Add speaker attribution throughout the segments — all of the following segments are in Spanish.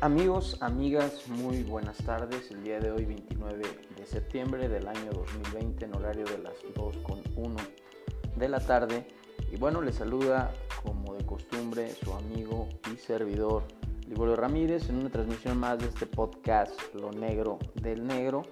Speaker 1: Amigos, amigas, muy buenas tardes. El día de hoy, 29 de septiembre del año 2020, en horario de las 2.1 de la tarde. Y bueno, les saluda como de costumbre su amigo y servidor Liborio Ramírez en una transmisión más de este podcast Lo Negro del Negro.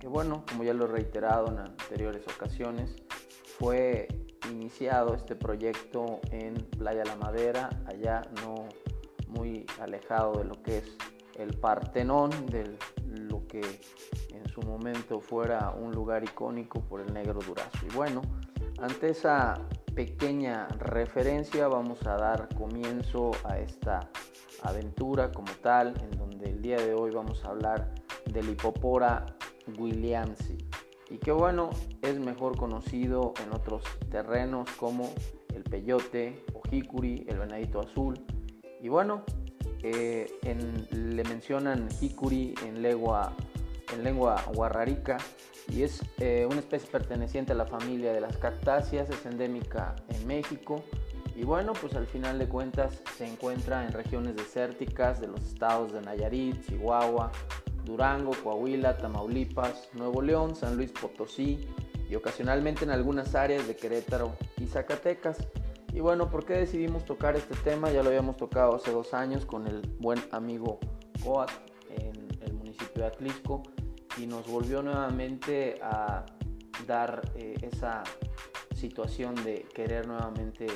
Speaker 1: Que bueno, como ya lo he reiterado en anteriores ocasiones, fue iniciado este proyecto en Playa La Madera, allá no muy alejado de lo que es el Partenón, de lo que en su momento fuera un lugar icónico por el negro Durazo. Y bueno, ante esa pequeña referencia vamos a dar comienzo a esta aventura como tal, en donde el día de hoy vamos a hablar del hipopora williamsi y que bueno, es mejor conocido en otros terrenos como el peyote o el venadito azul, y bueno, eh, le mencionan jicuri en lengua, en lengua guarrarica y es eh, una especie perteneciente a la familia de las cactáceas, es endémica en México y bueno, pues al final de cuentas se encuentra en regiones desérticas de los estados de Nayarit, Chihuahua, Durango, Coahuila, Tamaulipas, Nuevo León, San Luis Potosí y ocasionalmente en algunas áreas de Querétaro y Zacatecas. Y bueno, ¿por qué decidimos tocar este tema? Ya lo habíamos tocado hace dos años con el buen amigo Coat en el municipio de Atlisco y nos volvió nuevamente a dar eh, esa situación de querer nuevamente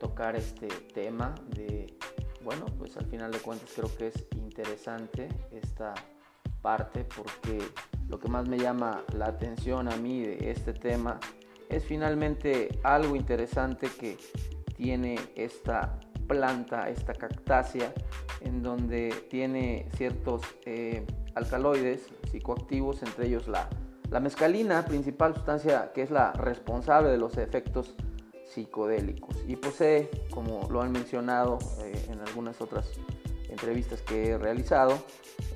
Speaker 1: tocar este tema de, bueno, pues al final de cuentas creo que es interesante esta parte porque lo que más me llama la atención a mí de este tema es finalmente algo interesante que tiene esta planta, esta cactácea, en donde tiene ciertos eh, alcaloides psicoactivos, entre ellos la, la mescalina, principal sustancia que es la responsable de los efectos psicodélicos. Y posee, como lo han mencionado eh, en algunas otras entrevistas que he realizado,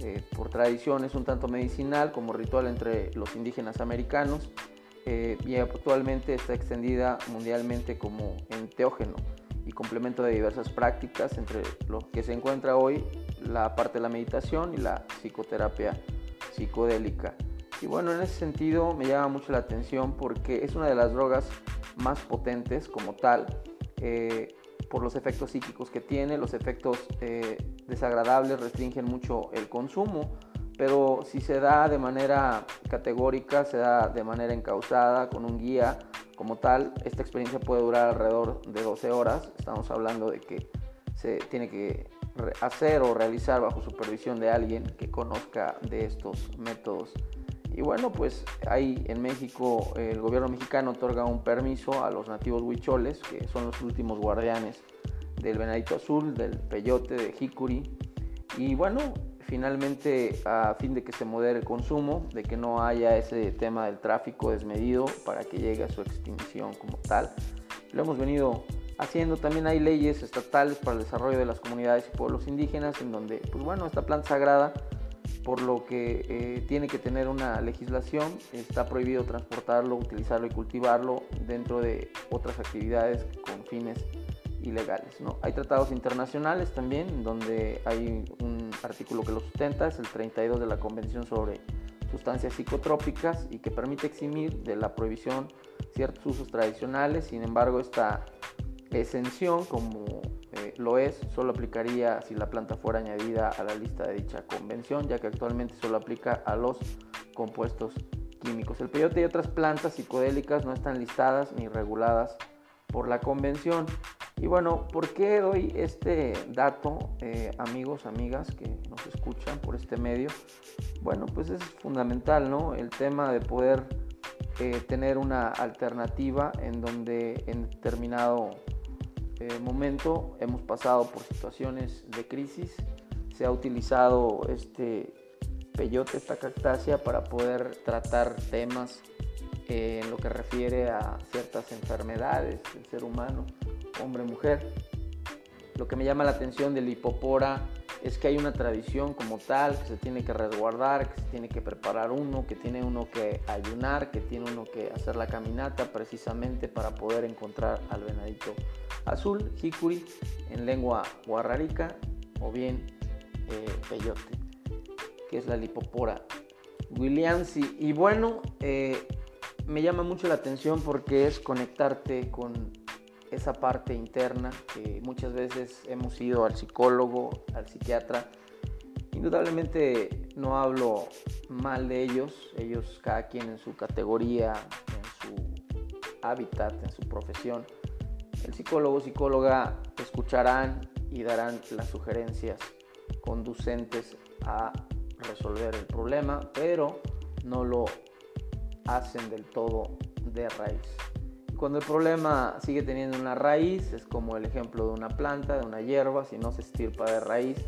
Speaker 1: eh, por tradición es un tanto medicinal como ritual entre los indígenas americanos eh, y actualmente está extendida mundialmente como enteógeno y complemento de diversas prácticas, entre lo que se encuentra hoy la parte de la meditación y la psicoterapia psicodélica. Y bueno, en ese sentido me llama mucho la atención porque es una de las drogas más potentes como tal, eh, por los efectos psíquicos que tiene, los efectos eh, desagradables restringen mucho el consumo, pero si se da de manera categórica, se da de manera encausada, con un guía como tal, esta experiencia puede durar alrededor de 12 horas. Estamos hablando de que se tiene que hacer o realizar bajo supervisión de alguien que conozca de estos métodos. Y bueno, pues ahí en México el gobierno mexicano otorga un permiso a los nativos huicholes, que son los últimos guardianes del venadito azul, del peyote, de jicuri. Y bueno, finalmente a fin de que se modere el consumo, de que no haya ese tema del tráfico desmedido para que llegue a su extinción como tal. Lo hemos venido haciendo, también hay leyes estatales para el desarrollo de las comunidades y pueblos indígenas en donde, pues bueno, esta planta sagrada, por lo que eh, tiene que tener una legislación, está prohibido transportarlo, utilizarlo y cultivarlo dentro de otras actividades con fines ilegales. ¿no? Hay tratados internacionales también donde hay un artículo que lo sustenta, es el 32 de la Convención sobre sustancias psicotrópicas y que permite eximir de la prohibición ciertos usos tradicionales. Sin embargo, esta exención, como eh, lo es, solo aplicaría si la planta fuera añadida a la lista de dicha convención, ya que actualmente solo aplica a los compuestos químicos. El peyote y otras plantas psicodélicas no están listadas ni reguladas por la convención. Y bueno, ¿por qué doy este dato, eh, amigos, amigas que nos escuchan por este medio? Bueno, pues es fundamental, ¿no? El tema de poder eh, tener una alternativa en donde en determinado eh, momento hemos pasado por situaciones de crisis, se ha utilizado este peyote, esta cactácea, para poder tratar temas en lo que refiere a ciertas enfermedades del ser humano hombre-mujer. Lo que me llama la atención del hipopora es que hay una tradición como tal, que se tiene que resguardar, que se tiene que preparar uno, que tiene uno que ayunar, que tiene uno que hacer la caminata precisamente para poder encontrar al venadito azul, hikuri, en lengua guarrarica, o bien eh, peyote, que es la lipopora williamsi. Y bueno, eh, me llama mucho la atención porque es conectarte con esa parte interna que muchas veces hemos ido al psicólogo, al psiquiatra. Indudablemente no hablo mal de ellos, ellos cada quien en su categoría, en su hábitat, en su profesión. El psicólogo psicóloga escucharán y darán las sugerencias conducentes a resolver el problema, pero no lo hacen del todo de raíz. Cuando el problema sigue teniendo una raíz, es como el ejemplo de una planta, de una hierba, si no se estirpa de raíz,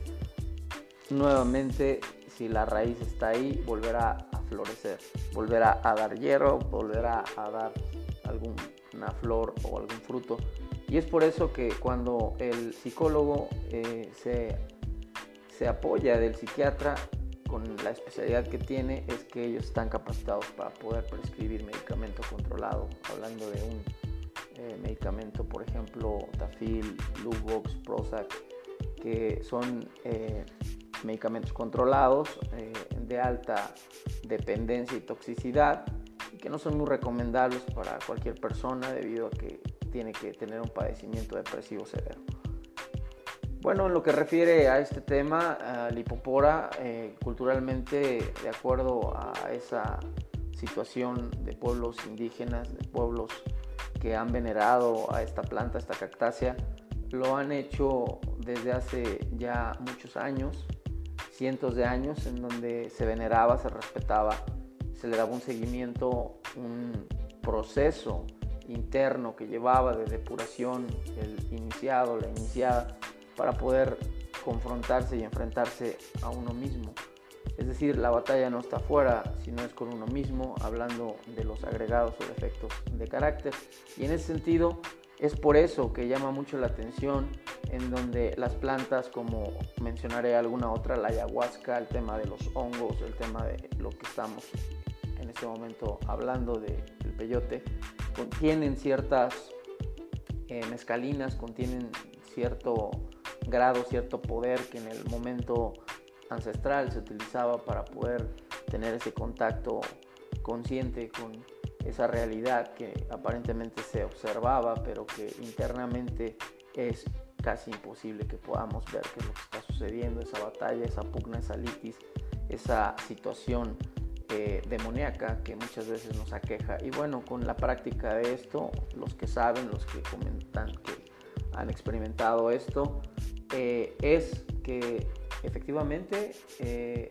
Speaker 1: nuevamente si la raíz está ahí, volverá a florecer, volverá a dar hierro, volverá a dar alguna flor o algún fruto. Y es por eso que cuando el psicólogo eh, se, se apoya del psiquiatra, con la especialidad que tiene es que ellos están capacitados para poder prescribir medicamento controlado, hablando de un eh, medicamento, por ejemplo, Tafil, Luvox, Prozac, que son eh, medicamentos controlados eh, de alta dependencia y toxicidad y que no son muy recomendables para cualquier persona debido a que tiene que tener un padecimiento depresivo severo. Bueno, en lo que refiere a este tema, a Lipopora, eh, culturalmente, de acuerdo a esa situación de pueblos indígenas, de pueblos que han venerado a esta planta, esta cactácea, lo han hecho desde hace ya muchos años, cientos de años, en donde se veneraba, se respetaba, se le daba un seguimiento, un proceso interno que llevaba de depuración el iniciado, la iniciada, para poder confrontarse y enfrentarse a uno mismo. Es decir, la batalla no está afuera, sino es con uno mismo, hablando de los agregados o defectos de carácter. Y en ese sentido, es por eso que llama mucho la atención en donde las plantas, como mencionaré alguna otra, la ayahuasca, el tema de los hongos, el tema de lo que estamos en este momento hablando del peyote, contienen ciertas eh, mezcalinas, contienen cierto grado, cierto poder que en el momento ancestral se utilizaba para poder tener ese contacto consciente con esa realidad que aparentemente se observaba, pero que internamente es casi imposible que podamos ver qué es lo que está sucediendo, esa batalla, esa pugna, esa litis, esa situación eh, demoníaca que muchas veces nos aqueja. Y bueno, con la práctica de esto, los que saben, los que comentan que han experimentado esto, eh, es que efectivamente eh,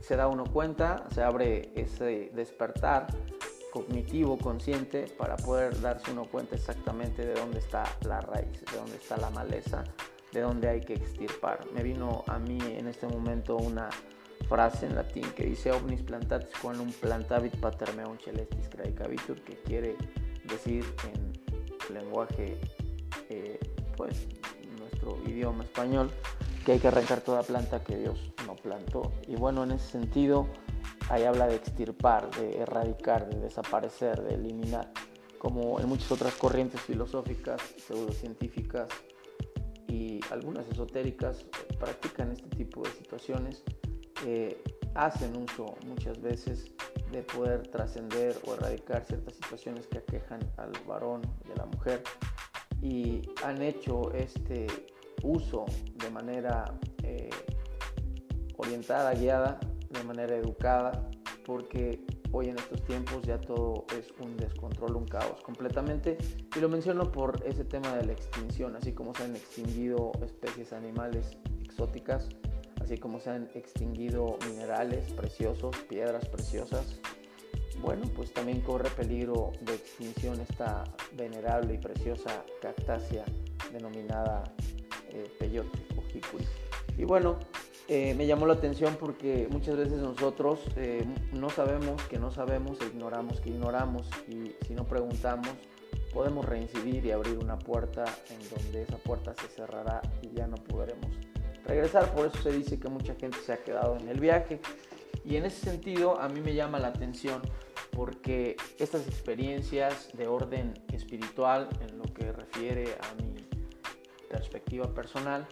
Speaker 1: se da uno cuenta, se abre ese despertar cognitivo, consciente, para poder darse uno cuenta exactamente de dónde está la raíz, de dónde está la maleza, de dónde hay que extirpar. Me vino a mí en este momento una frase en latín que dice omnis plantatis un plantavit celestis craicavitur, que quiere decir en lenguaje eh, pues idioma español, que hay que arrancar toda planta que Dios no plantó. Y bueno, en ese sentido, ahí habla de extirpar, de erradicar, de desaparecer, de eliminar, como en muchas otras corrientes filosóficas, pseudocientíficas y algunas esotéricas practican este tipo de situaciones, hacen uso muchas veces de poder trascender o erradicar ciertas situaciones que aquejan al varón y a la mujer y han hecho este uso de manera eh, orientada, guiada, de manera educada, porque hoy en estos tiempos ya todo es un descontrol, un caos completamente. Y lo menciono por ese tema de la extinción, así como se han extinguido especies animales exóticas, así como se han extinguido minerales preciosos, piedras preciosas, bueno, pues también corre peligro de extinción esta venerable y preciosa cactácea denominada eh, peyote o. Y bueno, eh, me llamó la atención porque muchas veces nosotros eh, no sabemos que no sabemos e ignoramos que ignoramos y si no preguntamos podemos reincidir y abrir una puerta en donde esa puerta se cerrará y ya no podremos regresar. Por eso se dice que mucha gente se ha quedado en el viaje. Y en ese sentido a mí me llama la atención porque estas experiencias de orden espiritual, en lo que refiere a mi perspectiva personal,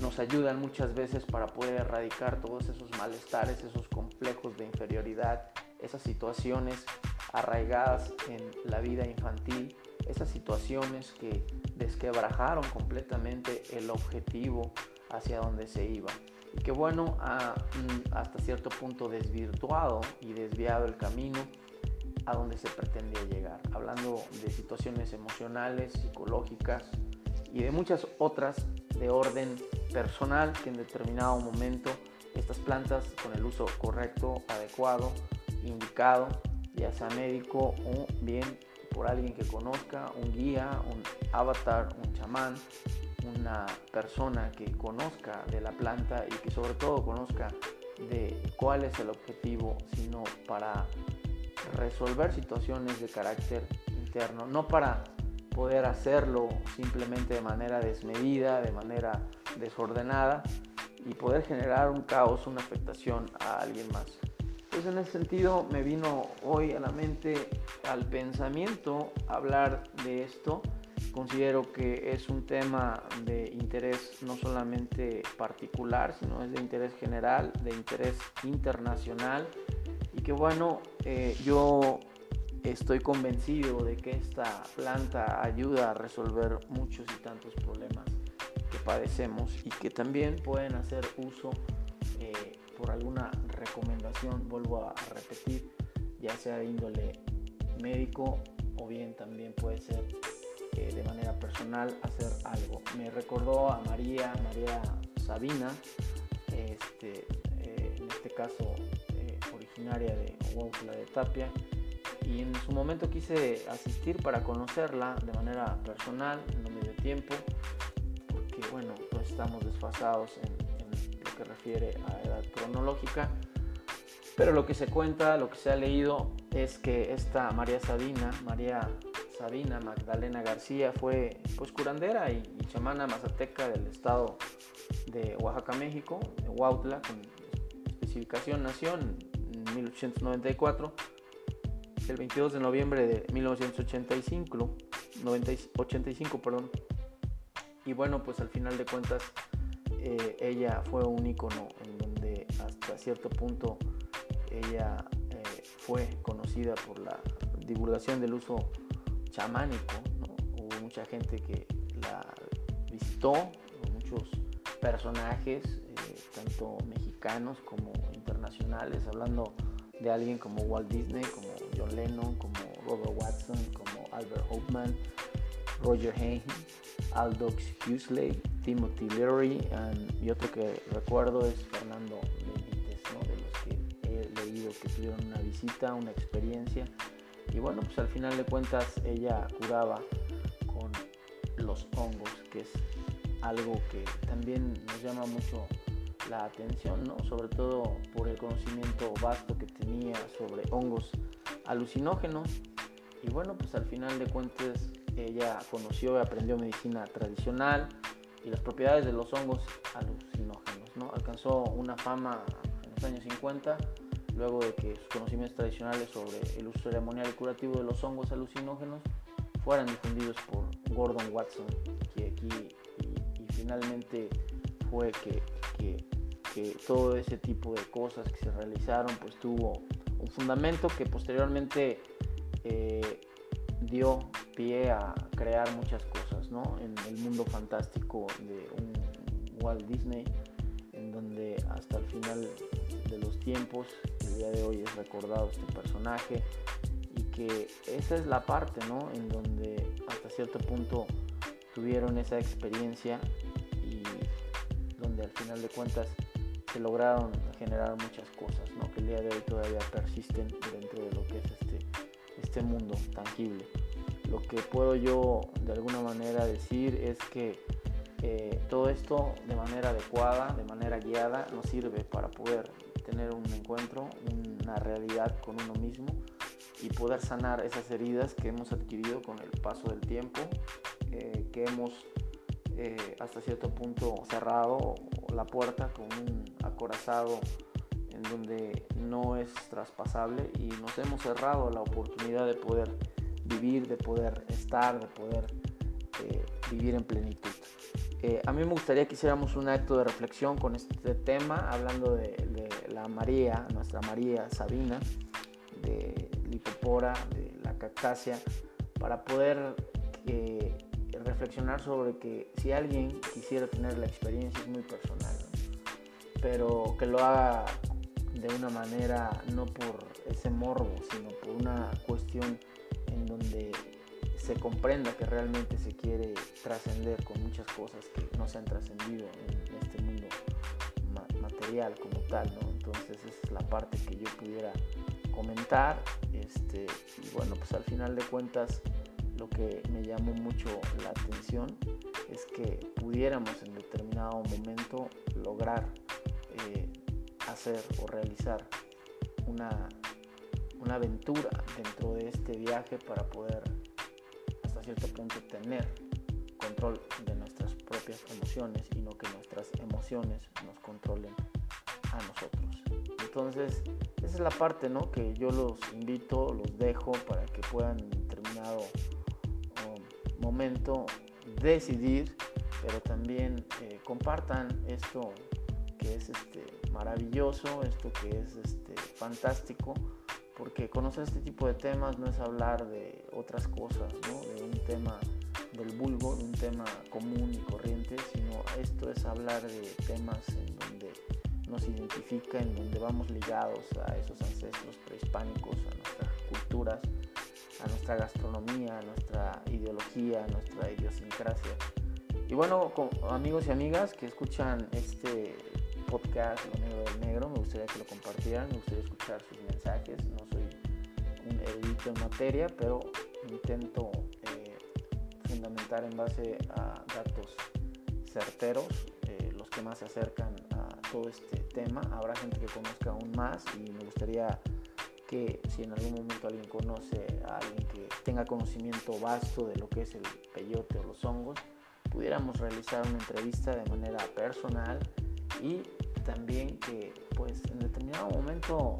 Speaker 1: nos ayudan muchas veces para poder erradicar todos esos malestares, esos complejos de inferioridad, esas situaciones arraigadas en la vida infantil, esas situaciones que desquebrajaron completamente el objetivo hacia donde se iba. Y que bueno ha mm, hasta cierto punto desvirtuado y desviado el camino a donde se pretendía llegar, hablando de situaciones emocionales, psicológicas y de muchas otras de orden personal que en determinado momento estas plantas con el uso correcto, adecuado, indicado, ya sea médico o bien por alguien que conozca, un guía, un avatar, un chamán, una persona que conozca de la planta y que sobre todo conozca de cuál es el objetivo, sino para resolver situaciones de carácter interno, no para poder hacerlo simplemente de manera desmedida, de manera desordenada y poder generar un caos, una afectación a alguien más. Pues en ese sentido me vino hoy a la mente, al pensamiento, hablar de esto. Considero que es un tema de interés no solamente particular, sino es de interés general, de interés internacional. Y que bueno, eh, yo estoy convencido de que esta planta ayuda a resolver muchos y tantos problemas que padecemos y que también pueden hacer uso eh, por alguna recomendación, vuelvo a repetir, ya sea de índole médico o bien también puede ser eh, de manera personal hacer algo. Me recordó a María, María Sabina, este, eh, en este caso originaria de Huautla de Tapia, y en su momento quise asistir para conocerla de manera personal, no me dio tiempo, porque bueno, pues estamos desfasados en, lo que refiere a edad cronológica, pero lo que se cuenta, lo que se ha leído es que esta María Sabina, María Sabina Magdalena García fue pues curandera y, chamana mazateca del estado de Oaxaca, México, de Huautla, con especificación nación en 1894 el 22 de noviembre de 1985, 85, perdón. Y bueno, pues al final de cuentas eh, ella fue un icono en donde hasta cierto punto ella eh, fue conocida por la divulgación del uso chamánico. Hubo mucha gente que la visitó, muchos personajes, eh, tanto mexicanos como internacionales, hablando de alguien como Walt Disney, Lennon, como Robert Watson, como Albert Hoffman, Roger Haynes, Aldous Huxley, Timothy Leary y otro que recuerdo es Fernando Benítez, de los que he leído que tuvieron una visita, una experiencia. Y bueno, pues al final de cuentas ella curaba con los hongos, que es algo que también nos llama mucho la atención, ¿no? sobre todo por el conocimiento vasto que tenía sobre hongos alucinógenos. Y bueno, pues al final de cuentas ella conoció y aprendió medicina tradicional y las propiedades de los hongos alucinógenos. ¿no? Alcanzó una fama en los años 50 luego de que sus conocimientos tradicionales sobre el uso ceremonial y curativo de los hongos alucinógenos fueran difundidos por Gordon Watson, aquí y, finalmente fue que, que que todo ese tipo de cosas que se realizaron pues tuvo fundamento que posteriormente eh, dio pie a crear muchas cosas ¿no? en el mundo fantástico de un Walt Disney en donde hasta el final de los tiempos el día de hoy es recordado este personaje y que esa es la parte ¿no? en donde hasta cierto punto tuvieron esa experiencia y donde al final de cuentas se lograron generar muchas cosas, ¿no? Que el día de hoy todavía persisten dentro de lo que es este, este mundo tangible. Lo que puedo yo de alguna manera decir es que eh, todo esto de manera adecuada, de manera guiada, nos sirve para poder tener un encuentro, una realidad con uno mismo y poder sanar esas heridas que hemos adquirido con el paso del tiempo, eh, que hemos eh, hasta cierto punto cerrado la puerta con un acorazado donde no es traspasable y nos hemos cerrado la oportunidad de poder vivir, de poder estar, de poder eh, vivir en plenitud. eh, a mí me gustaría que hiciéramos un acto de reflexión con este tema, hablando de, la María, nuestra María Sabina, de Lipopora, de la cactácea, para poder eh, reflexionar sobre que si alguien quisiera tener la experiencia es muy personal, pero que lo haga de una manera no por ese morbo, sino por una cuestión en donde se comprenda que realmente se quiere trascender con muchas cosas que no se han trascendido en este mundo material como tal, ¿no? Entonces esa es la parte que yo pudiera comentar, este, y bueno, pues al final de cuentas lo que me llamó mucho la atención es que pudiéramos en determinado momento lograr eh, hacer o realizar una, una aventura dentro de este viaje para poder hasta cierto punto tener control de nuestras propias emociones y no que nuestras emociones nos controlen a nosotros. Entonces, esa es la parte ¿no? que yo los invito, los dejo para que puedan en determinado um, momento decidir, pero también eh, compartan esto que es este, maravilloso, esto que es este, fantástico, porque conocer este tipo de temas no es hablar de otras cosas, ¿no? de un tema del vulgo, de un tema común y corriente, sino esto es hablar de temas en donde nos identifica, en donde vamos ligados a esos ancestros prehispánicos, a nuestras culturas, a nuestra gastronomía, a nuestra ideología, a nuestra idiosincrasia. Y bueno, amigos y amigas que escuchan este podcast Lo Negro del Negro, me gustaría que lo compartieran, me gustaría escuchar sus mensajes. No soy un erudito en materia, pero intento eh, fundamentar en base a datos certeros, eh, los que más se acercan a todo este tema. Habrá gente que conozca aún más y me gustaría que si en algún momento alguien conoce a alguien que tenga conocimiento vasto de lo que es el peyote o los hongos, pudiéramos realizar una entrevista de manera personal y también que pues en determinado momento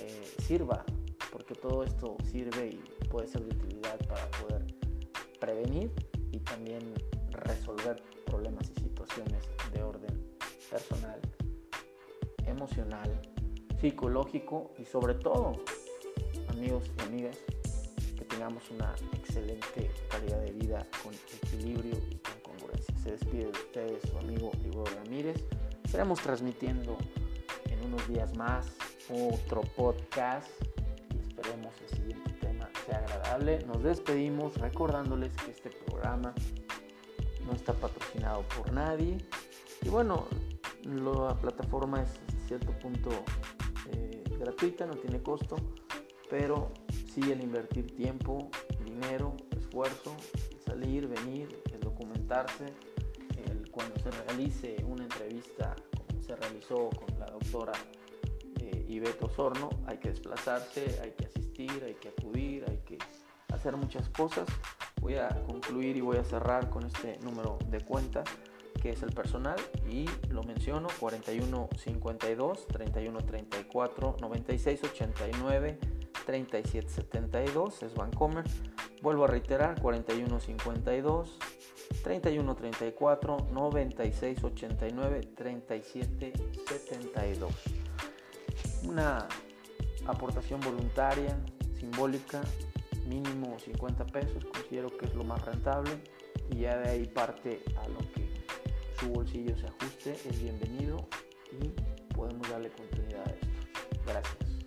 Speaker 1: eh, sirva, porque todo esto sirve y puede ser de utilidad para poder prevenir y también resolver problemas y situaciones de orden personal, emocional, psicológico y sobre todo, amigos y amigas, que tengamos una excelente calidad de vida con equilibrio y con congruencia. Se despide de ustedes su amigo Igor Ramírez. Estaremos transmitiendo en unos días más otro podcast y esperemos el siguiente tema sea agradable. Nos despedimos recordándoles que este programa no está patrocinado por nadie y bueno, la plataforma es hasta cierto punto eh, gratuita, no tiene costo, pero sí el invertir tiempo, dinero, esfuerzo, salir, venir, el documentarse cuando se realice una entrevista como se realizó con la doctora eh, Ibeto Sorno, hay que desplazarse, hay que asistir, hay que acudir, hay que hacer muchas cosas. Voy a concluir y voy a cerrar con este número de cuenta que es el personal y lo menciono 4152 3134 9689 3772 es Vancomer vuelvo a reiterar 4152 31 34 96 89 37 72. Una aportación voluntaria, simbólica, mínimo 50 pesos, considero que es lo más rentable y ya de ahí parte a lo que su bolsillo se ajuste, es bienvenido y podemos darle continuidad a esto. Gracias.